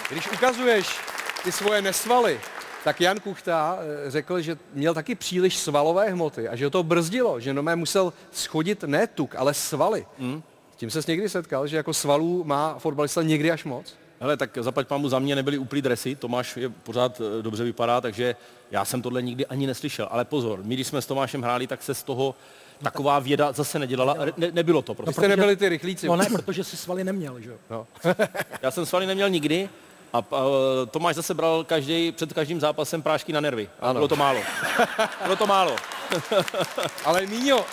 Když ukazuješ ty svoje nesvaly, tak Jan Kuchta eh, řekl, že měl taky příliš svalové hmoty a že ho to brzdilo, že nomé musel schodit ne tuk, ale svaly. Mm. Tím se někdy setkal, že jako svalů má fotbalista někdy až moc? Hele, tak zaplať pámu za mě nebyly úplný dresy, Tomáš je pořád eh, dobře vypadá, takže já jsem tohle nikdy ani neslyšel. Ale pozor, my když jsme s Tomášem hráli, tak se z toho taková věda zase nedělala. Ne, nebylo to prostě. No, jste nebyli ty rychlíci. No ne, protože si svaly neměl, že jo? No. já jsem svaly neměl nikdy a, a Tomáš zase bral každý, před každým zápasem prášky na nervy. A ano. bylo to málo. bylo to málo. Ale Míňo,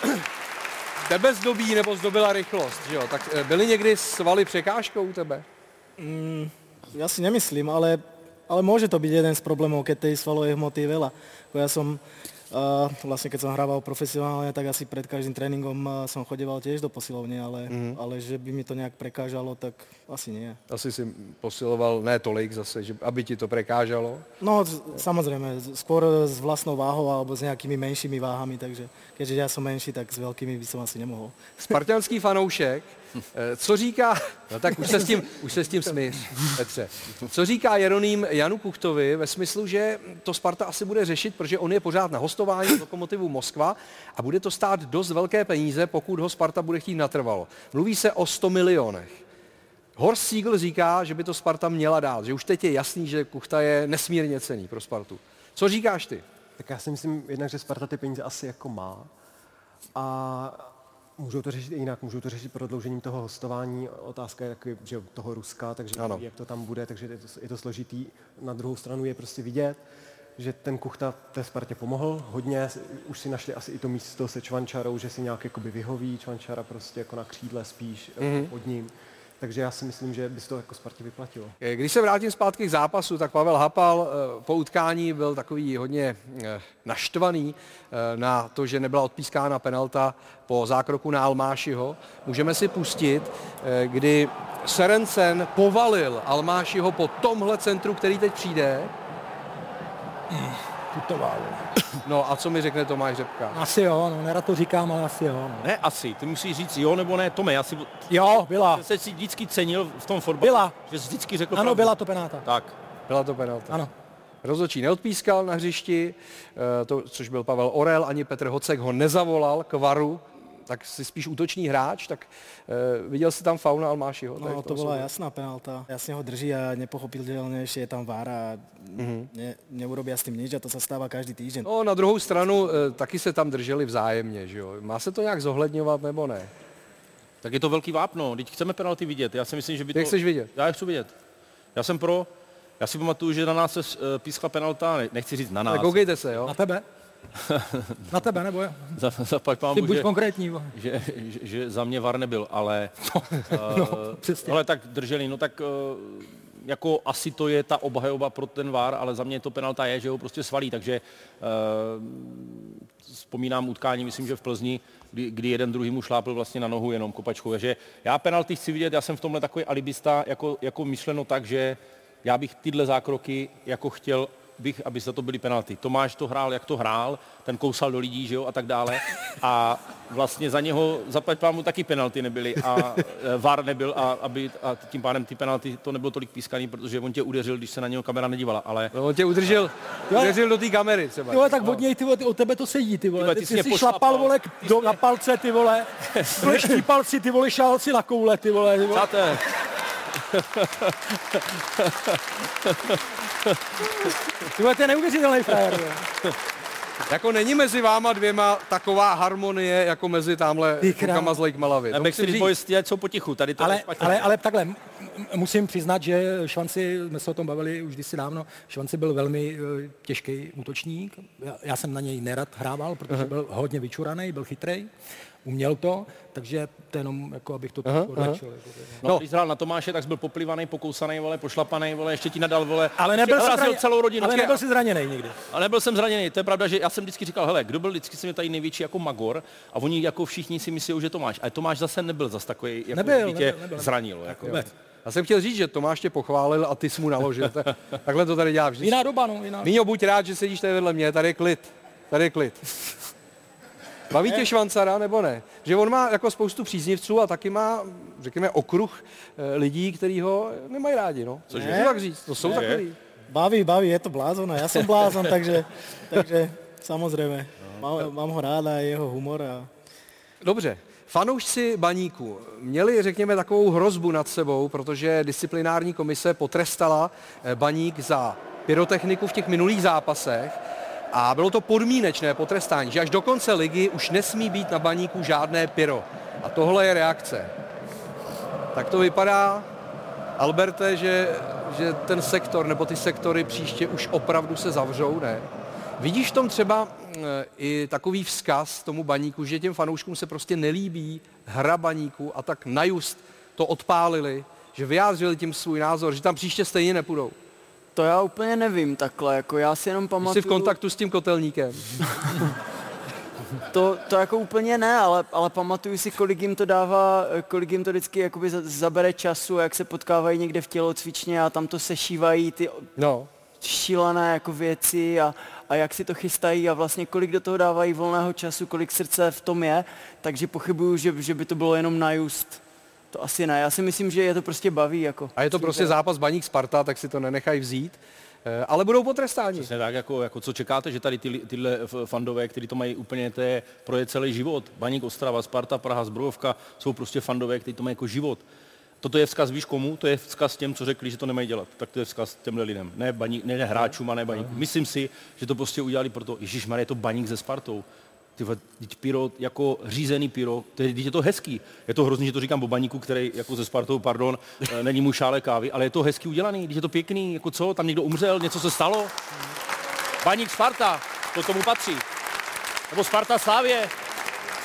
tebe zdobí nebo zdobila rychlost, že jo? Tak eh, byly někdy svaly překážkou u tebe? Mm, ja si nemyslím, ale, ale môže to byť jeden z problémov, keď tej svalovej hmoty je veľa. Ja som Uh, vlastne keď som hrával profesionálne, tak asi pred každým tréningom uh, som chodeval tiež do posilovne, ale, mm. ale že by mi to nejak prekážalo, tak asi nie. Asi si posiloval ne tolik zase, že, aby ti to prekážalo? No samozrejme, skôr s vlastnou váhou alebo s nejakými menšími váhami, takže keďže ja som menší, tak s veľkými by som asi nemohol. Spartianský fanoušek Eh, co říká, no tak už se s tím, už se s tím smíř, Petře. Co říká Jeroným Janu Kuchtovi ve smyslu, že to Sparta asi bude řešit, protože on je pořád na hostování Lokomotivu Moskva a bude to stát dost velké peníze, pokud ho Sparta bude chtít natrvalo. Mluví se o 100 milionech. Horst Siegel říká, že by to Sparta měla dát, že už teď je jasný, že Kuchta je nesmírně cený pro Spartu. Co říkáš ty? Tak já si myslím jednak, že Sparta ty peníze asi jako má. A Můžou to řešit i jinak, můžou to řešit prodloužením toho hostování. Otázka je taky, že toho Ruska, takže ano. jak to tam bude, takže je to, je to složitý. Na druhou stranu je prostě vidět, že ten Kuchta té Spartě pomohl hodně, už si našli asi i to místo se Čvančarou, že si nějak jakoby vyhoví, Čvančara prostě jako na křídle spíš mm-hmm. pod ním. Takže já si myslím, že by se to jako Spartě vyplatilo. Eh, když se vrátím zpátky k zápasu, tak Pavel Hapal eh, po utkání byl takový hodně eh, naštvaný na to, že nebyla odpískána penalta po zákroku na Almášiho. Můžeme si pustit, kdy Serencen povalil Almášiho po tomhle centru, který teď přijde. Hmm putoval. No a co mi řekne Tomáš Řepka? Asi jo, no nerad to říkám, ale asi jo. No. Ne asi, ty musíš říct jo nebo ne, Tome, já si... Jo, byla. Jsi si vždycky cenil v tom fotbalu. Byla. Že jsi vždycky řekl Ano, pravdu. byla to penalta. Tak. Byla to penalta. Ano. Rozočí neodpískal na hřišti, eh, to, což byl Pavel Orel, ani Petr Hocek ho nezavolal k varu, tak si spíš útočný hráč, tak uh, viděl jsi tam fauna Almášiho? No, to byla jasná penalta. Jasně ho drží a nepochopitelně, že je tam vár a mm-hmm. ne, neurobí s tím nic a to se stává každý týden. No, na druhou stranu uh, taky se tam drželi vzájemně, že jo? Má se to nějak zohledňovat nebo ne? Tak je to velký vápno, teď chceme penalty vidět. Já si myslím, že by to... Jak chceš vidět? Já je chci vidět. Já jsem pro. Já si pamatuju, že na nás se uh, pískla penalta, nechci říct na nás. Tak koukejte se, jo? Na tebe? Na tebe, nebo za, za pak Ty buď že, konkrétní. Že, že, že, za mě VAR nebyl, ale... no, uh, ale tak drželi, no tak uh, jako asi to je ta obhajoba pro ten VAR, ale za mě to penalta je, že ho prostě svalí, takže uh, vzpomínám utkání, myslím, že v Plzni, kdy, kdy jeden druhý mu šlápl vlastně na nohu jenom kopačkou. Takže já penalty chci vidět, já jsem v tomhle takový alibista, jako, jako myšleno tak, že já bych tyhle zákroky jako chtěl bych, aby za to byly penalty. Tomáš to hrál, jak to hrál, ten kousal do lidí, že jo, a tak dále. A vlastně za něho, zaplať mu taky penalty nebyly a e, VAR nebyl a, aby, a tím pádem ty penalty to nebylo tolik pískaný, protože on tě udeřil, když se na něho kamera nedívala, ale... No, on tě udržel, udržel do té kamery třeba. Jo, tak od něj, ty vole, ty, od tebe to sedí, ty vole. Ty, ty, ty jsi šlapal, vole, do, na palce, ty vole. Pleští palci, ty vole, šál si na koule, ty vole. Ty vole. Ty je neuvěřitelný frajer. Jako není mezi váma dvěma taková harmonie, jako mezi tamhle Ty klukama z Lake Malavy. To musím Backstreet říct. Boys ať jsou potichu, tady to je Ale, špatně. ale, ale takhle, musím přiznat, že Švanci, jsme se o tom bavili už kdysi dávno, Švanci byl velmi uh, těžký útočník. Já, já jsem na něj nerad hrával, protože byl hodně vyčuraný, byl chytrej, uměl to, takže to jenom, jako abych to trošku odlehčil. Jako, No, když hrál na Tomáše, tak jsi byl poplivaný, pokousaný, vole, pošlapaný, vole, ještě ti nadal, vole. ale nebyl, jsi urazil zraně, celou rodinu. ale nebyl jsi zraněný nikdy. Ale nebyl jsem zraněný, to je pravda, že já jsem vždycky říkal, hele, kdo byl vždycky jsem tady největší jako Magor a oni jako všichni si myslí, že Tomáš. Ale Tomáš zase nebyl zase takový, jako Nebyl, tě nebyl, nebyl. zranil. Jako. Vůbec. Já jsem chtěl říct, že Tomáš tě pochválil a ty jsi mu naložil. Ta- Takhle to tady dělá vždycky. Jiná doba, no, jiná. Míňo, buď rád, že sedíš tady vedle mě, tady je klid. Tady je klid. Baví tě Švancara nebo ne? Že on má jako spoustu příznivců a taky má, řekněme, okruh eh, lidí, kteří ho nemají rádi. No. Cože? Ne. Můžu tak říct, to jsou Ne. takový. Baví, baví, je to blázon a já jsem blázon, takže, takže samozřejmě. Mám, mám ho rád a jeho humor a Dobře. Fanoušci baníku měli, řekněme, takovou hrozbu nad sebou, protože disciplinární komise potrestala eh, baník za pyrotechniku v těch minulých zápasech a bylo to podmínečné potrestání, že až do konce ligy už nesmí být na baníku žádné pyro. A tohle je reakce. Tak to vypadá, Alberte, že, že ten sektor nebo ty sektory příště už opravdu se zavřou, ne? Vidíš v tom třeba eh, i takový vzkaz tomu baníku, že těm fanouškům se prostě nelíbí hra baníku a tak najust to odpálili, že vyjádřili tím svůj názor, že tam příště stejně nepůjdou. To já úplně nevím takhle, jako já si jenom Jsi pamatuju... v kontaktu s tím kotelníkem. To, to jako úplně ne, ale, ale pamatuju si, kolik jim to dává, kolik jim to vždycky jakoby za- zabere času, jak se potkávají někde v tělocvičně a tam to sešívají ty No. šílené jako věci a, a jak si to chystají a vlastně kolik do toho dávají volného času, kolik srdce v tom je, takže pochybuju, že, že by to bylo jenom na just. To asi ne, já si myslím, že je to prostě baví. Jako. A je to prostě zápas baník Sparta, tak si to nenechají vzít. Eh, Ale budou potrestáni. Přesně tak, jako, jako co čekáte, že tady ty, tyhle fandové, kteří to mají úplně, to je pro je celý život. Baník, Ostrava, Sparta, Praha, Zbrojovka, jsou prostě fandové, kteří to mají jako život. Toto je vzkaz, víš komu? To je vzkaz těm, co řekli, že to nemají dělat. Tak to je vzkaz těmhle lidem. Ne, baník, ne, ne hráčům a ne baník. Myslím si, že to prostě udělali proto, Ježíš je to baník ze Spartou. Ty teď pyro, jako řízený pyro, to je, teď je to hezký. Je to hrozný, že to říkám o baníku, který jako ze Spartou, pardon, eh, není mu šále kávy, ale je to hezky udělaný, když je to pěkný, jako co, tam někdo umřel, něco se stalo. Baník Sparta, to tomu patří. Nebo Sparta Slávě.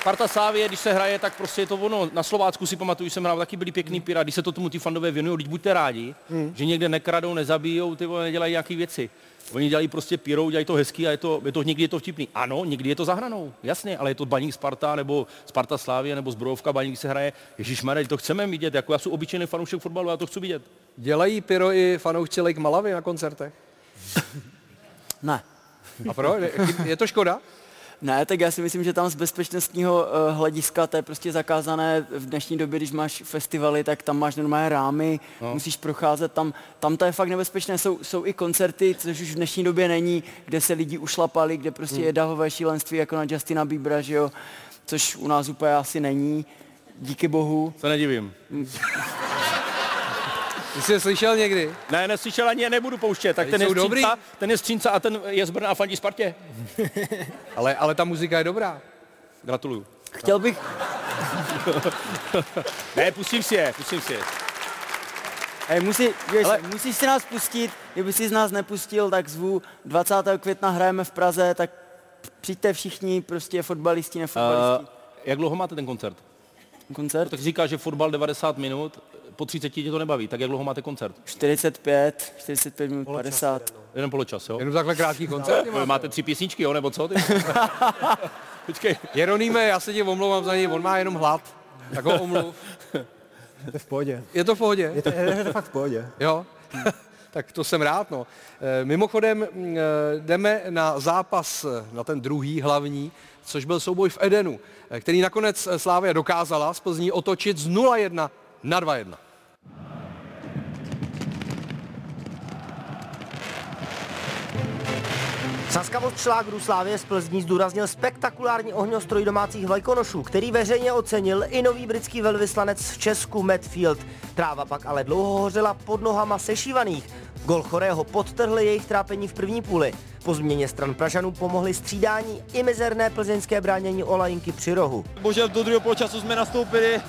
Sparta Slávě, když se hraje, tak prostě je to ono. Na Slovácku si pamatuju, že jsem hrál, taky byli pěkný pyra, když se to tomu ty fandové věnují, když buďte rádi, že někde nekradou, nezabijou, ty vole, nedělají nějaké věci. Oni dělají prostě pírou, dělají to hezký a je to, je to, někdy je to vtipný. Ano, někdy je to zahranou, jasně, ale je to Baník Sparta nebo Sparta Slávě nebo Zbrojovka Baník se hraje. Ježíš to chceme vidět, jako já jsem obyčejný fanoušek fotbalu, já to chci vidět. Dělají pyro i fanoušci Lake Malavy na koncertech? Ne. A pro? Je to škoda? Ne, tak já si myslím, že tam z bezpečnostního uh, hlediska to je prostě zakázané v dnešní době, když máš festivaly, tak tam máš normálně rámy, No. musíš procházet tam, tam to je fakt nebezpečné, jsou, jsou i koncerty, což už v dnešní době není, kde se lidi ušlapali, kde prostě Hmm. je davové šílenství jako na Justina Biebera, že jo, což u nás úplně asi není, díky bohu. Se nedivím. Ty jsi je slyšel někdy? Ne, neslyšel ani je nebudu pouštět, tak ten je, jsou dobrý. střínca, ten je střínca a ten je z Brna a fandí Spartě. Ale, ale ta muzika je dobrá. Gratuluju. Chtěl bych, Ne, pustím si je, pustím si je. Hej, musí, víš, Ale... musíš si nás pustit, kdyby si z nás nepustil, tak zvu 20. května hrajeme v Praze, tak přijďte všichni, prostě fotbalisti, nefotbalisti. Uh, jak dlouho máte ten koncert? Koncert? Tak říká, že fotbal 90 minut, po 30 tě to nebaví, tak jak dlouho máte koncert? 45, 45 minut, 50. Jeden poločas, jo? Jenom takhle krátký koncert? Vy máte tři písničky, jo, nebo co? Ty? Počkej. Jeroníme, já se tě omlouvám za něj, on má jenom hlad. Tak ho omluv. Je to v pohodě. Je to v pohodě? Je to, je to fakt v pohodě. Jo? tak to jsem rád. No. Mimochodem jdeme na zápas, na ten druhý hlavní, což byl souboj v Edenu, který nakonec Slávia dokázala z Plzní otočit z 0-1 na 2-1. Saskavost šlágru Slávě z Plzní zdůraznil spektakulární ohňostroj domácích vlajkonošů, který veřejně ocenil i nový britský velvyslanec v Česku Matt Field. Tráva pak ale dlouho hořela pod nohama sešívaných. Gol Chorého podtrhl jejich trápení v první půli. Po změně stran Pražanů pomohly střídání i mizerné plzeňské bránění Olajinky při rohu. Bože, do druhého poločasu jsme nastoupili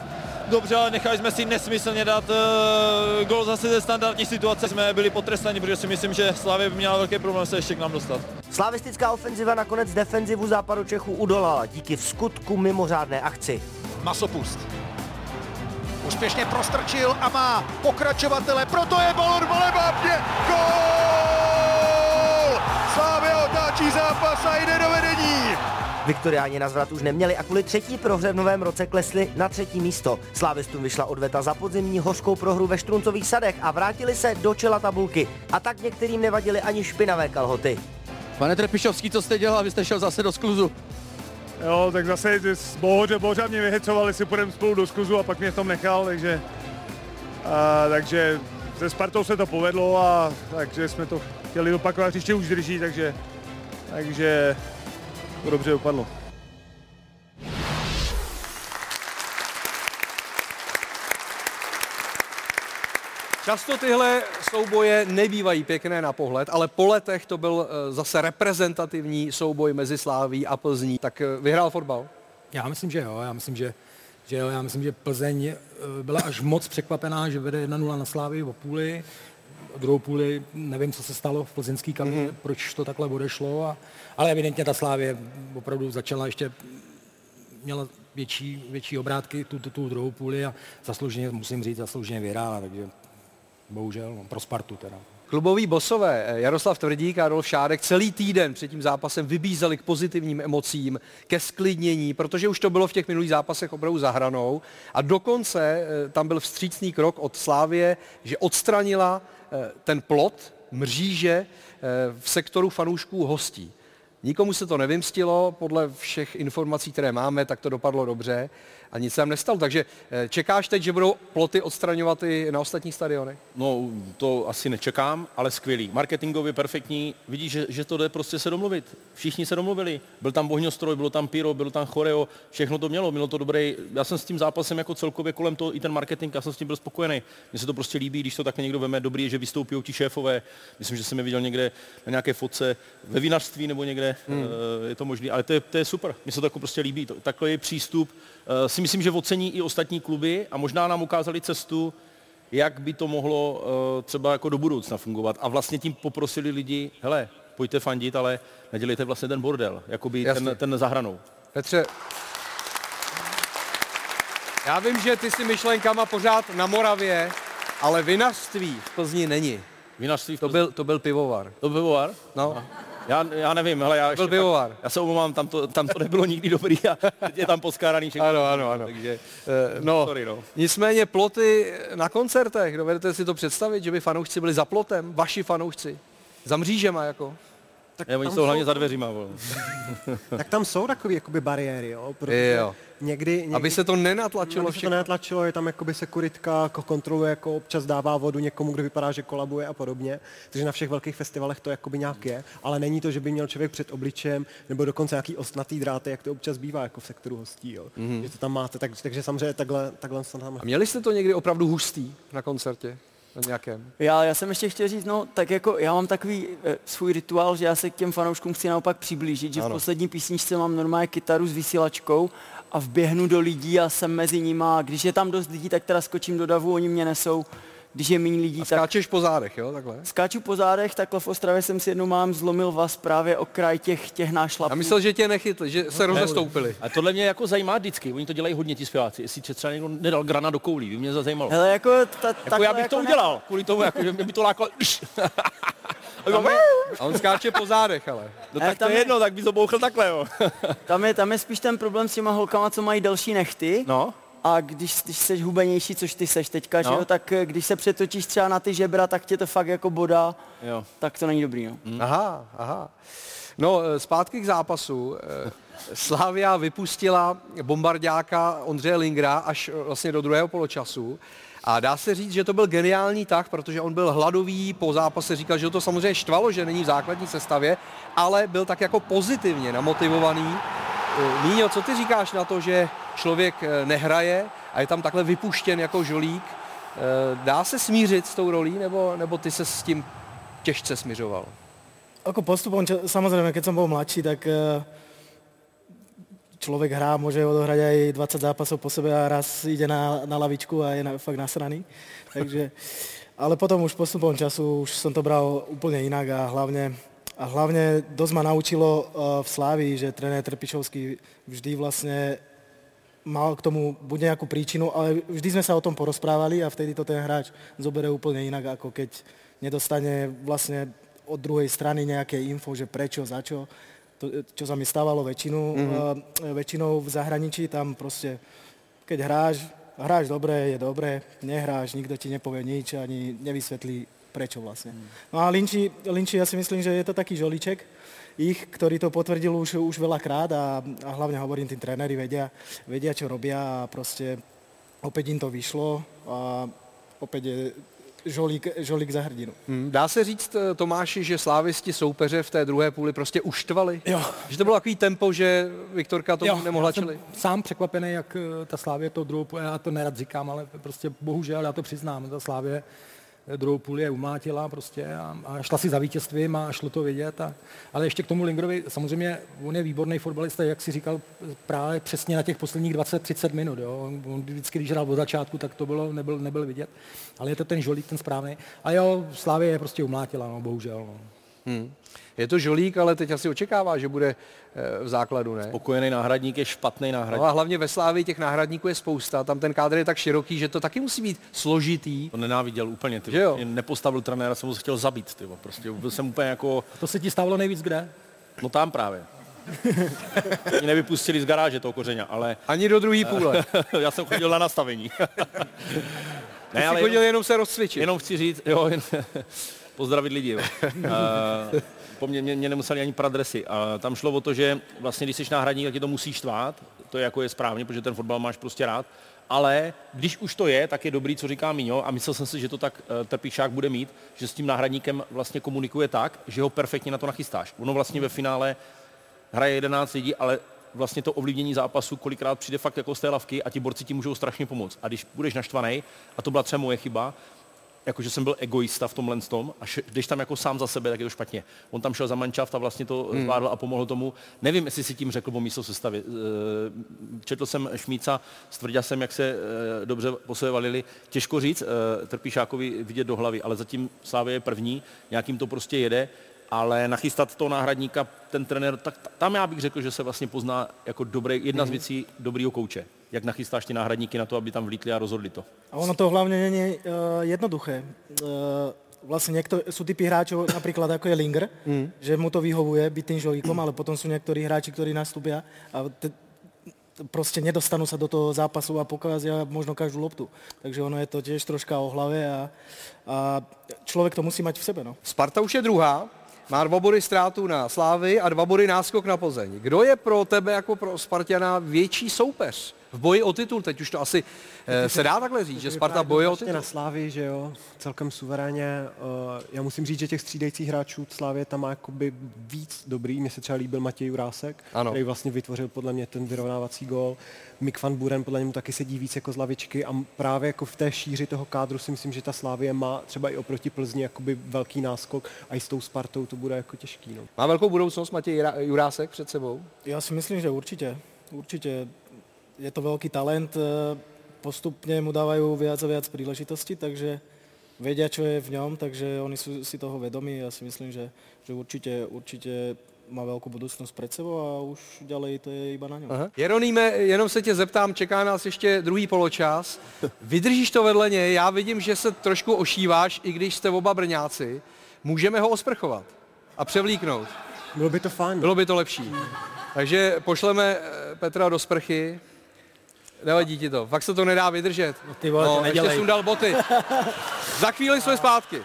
dobře, ale nechali jsme si nesmyslně dát uh, gol zase ze standardní situace. Jsme byli potrestaní, protože si myslím, že Slávě by měla velký problém se ještě k nám dostat. Slavistická ofenziva nakonec defenzivu západu Čechů udolala díky v skutku mimořádné akci. Masopust. Úspěšně prostrčil a má pokračovatele, proto je balon vole bábně. Gol! Viktoriáni na zvrat už neměli a kvůli třetí prohře v novém roce klesli na třetí místo. Slávistům vyšla odveta za podzimní hořkou prohru ve Štruncových sadech a vrátili se do čela tabulky. A tak některým nevadily ani špinavé kalhoty. Pane Trepišovský, co jste dělal? Vy jste šel zase do skluzu. Jo, tak zase bohoře, bohoře mě vyhecovali, si půjdeme spolu do skluzu a pak mě v tom nechal, takže, a, takže se Spartou se to povedlo a takže jsme to chtěli opakovat, příště už drží, takže, takže to dobře dopadlo. Často tyhle souboje nebývají pěkné na pohled, ale po letech to byl eh, zase reprezentativní souboj mezi Sláví a Plzní. Tak eh, vyhrál fotbal? Já myslím, že jo. Já myslím, že, že jo. Já myslím, že Plzeň eh, byla až moc překvapená, že vede 1-0 na Slávii o půli. Druhou půli nevím, co se stalo v plzeňský kabině, mm-hmm. proč to takhle odešlo, a, ale evidentně ta Slávě opravdu začala ještě měla větší, větší obrátky tu, tu, tu druhou půli a zaslouženě, musím říct, zaslouženě vyhrála, takže bohužel, no, pro Spartu teda. Klubový bosové eh, Jaroslav Tvrdík a Adolf Šádek celý týden před tím zápasem vybízeli k pozitivním emocím, ke sklidnění, protože už to bylo v těch minulých zápasech opravdu zahranou. A dokonce eh, tam byl vstřícný krok od Slávě, že odstranila eh, ten plot mříže v sektoru fanoušků hostí. Nikomu se to nevymstilo, podle všech informací, které máme, tak to dopadlo dobře a nic se tam nestalo. Takže eh, čekáš teď, že budou ploty odstraňovat i na ostatních stadionech? No, to asi nečekám, ale skvělý. Marketingově perfektní. Vidíš, že, že to jde prostě se domluvit. Všichni se domluvili. Byl tam bohňostroj, bylo tam pyro, byl tam choreo, všechno to mělo, mělo to dobré. Já jsem s tím zápasem jako celkově kolem toho i ten marketing, já jsem s tím byl spokojený. Mně se to prostě líbí, když to tak někdo veme, dobrý že vystoupí ti šéfové. Myslím, že jsem je viděl někde na nějaké fotce ve vinařství nebo někde, hmm. Eh, je to možné, ale to je, to je super. Mně se to jako prostě líbí. Takový přístup si myslím, že ocení i ostatní kluby a možná nám ukázali cestu, jak by to mohlo uh, třeba jako do budoucna fungovat. A vlastně tím poprosili lidi, hele, pojďte fandit, ale nedělejte vlastně ten bordel, jakoby ten, ten zahranou. Petře, já vím, že ty si myšlenkama pořád na Moravě, ale vinařství v Plzni není. Vinařství v Plzni? To byl, to byl pivovar. To byl pivovar? No. Aha. Já, já nevím, hele, já, byl pivovar. Já se omlouvám, tam to, tam to nebylo nikdy dobrý a teď je tam poskáraný všechno. Ano, ano, ano. Takže, uh, no, sorry, no. Nicméně ploty na koncertech, dovedete si to představit, že by fanoušci byli za plotem, vaši fanoušci, za mřížema jako? Tak ne, oni jsou hlavně za dveřima. tak tam jsou takové jakoby bariéry, jo? Protože jo. Někdy, někdy, aby se to nenatlačilo Aby se to nenatlačilo, je tam jakoby sekuritka, kontroluje, jako občas dává vodu někomu, kdo vypadá, že kolabuje a podobně. Takže na všech velkých festivalech to jakoby nějak je, ale není to, že by měl člověk před obličem nebo dokonce nějaký ostnatý dráty, jak to občas bývá jako v sektoru hostí, jo. Mm-hmm. Že to tam máte, tak, takže samozřejmě takhle, takhle tam. A měli jste to někdy opravdu hustý na koncertě? na nějakém. Já, já jsem ještě chtěl říct, no tak jako já mám takový e, svůj rituál, že já se k těm fanouškům chci naopak přiblížit, že ano. v poslední písničce mám normálně kytaru s vysílačkou a vběhnu do lidí a jsem mezi nima. Když je tam dost lidí, tak teda skočím do davu, oni mě nesou když je méně lidí. A skáčeš tak... po zádech, jo, takhle? Skáču po zádech, takhle v Ostravě jsem si jednou mám zlomil vás právě o kraj těch, těch nášlapů. A myslel, že tě nechytli, že se no, rozestoupili. A tohle mě jako zajímá vždycky, oni to dělají hodně ti zpěváci, jestli třeba někdo nedal grana do koulí, by mě to zajímalo. Hele, jako, ta, jako já bych jako to udělal, ne... kvůli tomu, jako, že mě by to lákalo. A on skáče po zádech, ale. No tak to je jedno, tak by to bouchl takhle, jo. tam, je, tam je spíš ten problém s těma holkama, co mají delší nechty. No a když, když jsi hubenější, což ty seš teďka, no. že jo, tak eh, když se přetočíš třeba na ty žebra, tak tě to fakt jako boda, jo. tak to není dobrý. No. Mm. Aha, aha. No, eh, zpátky k zápasu. Eh, Slávia vypustila bombardáka Ondřeje Lingra až vlastně do druhého poločasu. A dá se říct, že to byl geniální tah, protože on byl hladový, po zápase říkal, že to samozřejmě štvalo, že není v základní sestavě, ale byl tak jako pozitivně namotivovaný. Míňo, co ty říkáš na to, že člověk nehraje a je tam takhle vypuštěn jako žolík? Dá se smířit s tou rolí, nebo, nebo ty se s tím těžce smiřoval? Ako postupom, čo, samozrejme, keď som bol mladší, tak uh, človek hrá, môže odohrať aj 20 zápasov po sebe a raz ide na, na lavičku a je na, fakt nasraný. Takže, ale potom už postupom času už som to bral úplne inak a hlavne, a hlavne dosť ma naučilo uh, v Slávii, že tréner Trpišovský vždy vlastne mal k tomu buď nejakú príčinu, ale vždy sme sa o tom porozprávali a vtedy to ten hráč zoberie úplne inak, ako keď nedostane vlastne od druhej strany nejaké info, že prečo, za čo. To, čo sa mi stávalo väčšinu, mm-hmm. uh, väčšinou v zahraničí, tam proste, keď hráš, hráš dobre, je dobre, nehráš, nikto ti nepovie nič, ani nevysvetlí prečo vlastne. Mm. No a Linči, Linči, ja si myslím, že je to taký žoliček, ich, ktorý to potvrdil už, už veľakrát a, a hlavne hovorím, tí tréneri vedia, vedia, čo robia a proste opäť im to vyšlo a opäť je žolík, žolík za hrdinu. Hmm, dá se říct, eh, Tomáši, že slávisti soupeře v té druhé půli prostě uštvali? Jo. Že to bylo takový tempo, že Viktorka to nemohla čelit? sám překvapený, jak eh, ta Slávě to druhou půli, já to nerad říkám, ale prostě bohužel, já to přiznám, ta Slávě druhou půli je umlátila prostě a, a šla si za vítězstvím a šlo to vidět. A, ale ještě k tomu Lingrovi, samozřejmě on je výborný fotbalista, jak si říkal, právě přesně na těch posledních 20-30 minut. Jo. On vždycky, když hrál od začátku, tak to bylo, nebyl, nebyl vidět. Ale je to ten žolík, ten správný. A jo, Slávě je prostě umlátila, no, bohužel. No. Hmm. Je to žolík, ale teď asi očekává, že bude eh, v základu, ne? Spokojený náhradník je špatný náhradník. No a hlavně ve Slávii těch náhradníků je spousta, tam ten kádr je tak široký, že to taky musí být složitý. To nenáviděl úplně, ty. Jo? Nepostavil trenéra, jsem ho chtěl zabít, ty. Prostě byl jsem úplně jako... A to se ti stávalo nejvíc kde? No tam právě. Mě nevypustili z garáže toho kořeně, ale... Ani do druhé půle. Já jsem chodil na nastavení. ne, ale chodil jenom, jenom se rozcvičit. Jenom chci říct, jo, jen, pozdravit lidi. Jo. Uh, po mně, mě, mě nemuseli ani prat dresy. A tam šlo o to, že vlastně, když jsi náhradník, tak tě to musíš štvát. To je jako je správně, protože ten fotbal máš prostě rád. Ale když už to je, tak je dobrý, co říká Míňo, a myslel jsem si, že to tak uh, Trpišák bude mít, že s tím náhradníkem vlastně komunikuje tak, že ho perfektně na to nachystáš. Ono vlastně ve finále hraje 11 lidí, ale vlastně to ovlivnění zápasu kolikrát přijde fakt jako z té lavky a ti borci ti můžou strašně pomoct. A když budeš naštvaný, a to byla třeba moje chyba, jako že jsem byl egoista v tomhle tom a když tam jako sám za sebe, tak je to špatně. On tam šel za manšaft a vlastně to hmm. zvládl a pomohl tomu. Nevím, jestli si tím řekl o místo sestavy. Eh, četl jsem Šmíca, stvrdil jsem, jak se eh, dobře po sebe valili. Těžko říct, eh, Trpíšákovi vidět do hlavy, ale zatím Slávě je první, nějakým to prostě jede ale nachystat toho náhradníka, ten trenér, tak tam já bych řekl, že se vlastně pozná jako dobrý, jedna z hmm. věcí dobrýho kouče jak nachystáš ty náhradníky na to, aby tam vlítli a rozhodli to. A ono to hlavně není uh, jednoduché. Uh, vlastně někdo, jsou typy hráčů, například jako je Linger, mm. že mu to vyhovuje být tím žolíkom, ale potom jsou někteří hráči, kteří nastupí a te, prostě nedostanú sa do toho zápasu a pokazia možno každú loptu. Takže ono je to tiež troška o hlave a, a člověk to musí mať v sebe. No. Sparta už je druhá, má dva body ztrátu na Slávy a dva body náskok na Plzeň. Kdo je pro tebe jako pro Spartiana větší soupeř? V boji o titul, teď už to asi eh, se dá takhle říct, že Sparta boje o titul. na Slávy, že jo, celkem suverénně. Eh, já musím říct, že těch střídajících hráčů Slávě tam má jakoby víc dobrý. Mně se třeba líbil Matěj Jurásek, ano. který vlastně vytvořil podle mě ten vyrovnávací gol. Mik van Buren podle němu taky sedí víc jako z lavičky a právě jako v té šíři toho kádru si myslím, že ta Slávie má třeba i oproti Plzni jakoby velký náskok a i s tou Spartou to bude jako těžký. No. Má velkou budoucnost Matěj Jurásek před sebou? Já si myslím, že určitě. Určitě je to veľký talent, e, postupne mu dávajú viac a viac príležitosti, takže vedia, čo je v ňom, takže oni sú si toho vedomí. Ja si myslím, že, že určite, určite má velkou budoucnost před sebou a už ďalej to je iba na něm. Jeroníme, jenom se tě zeptám, čeká nás ještě druhý poločas. Vydržíš to vedle něj, já vidím, že se trošku ošíváš, i když jste oba brňáci. Můžeme ho osprchovat a převlíknout. Bylo by to fajn. Bylo by to lepší. Takže pošleme Petra do sprchy, Nevadí ti to, fakt se to nedá vydržet. No ty vole, no, to ještě sundal boty. Za chvíli jsme zpátky.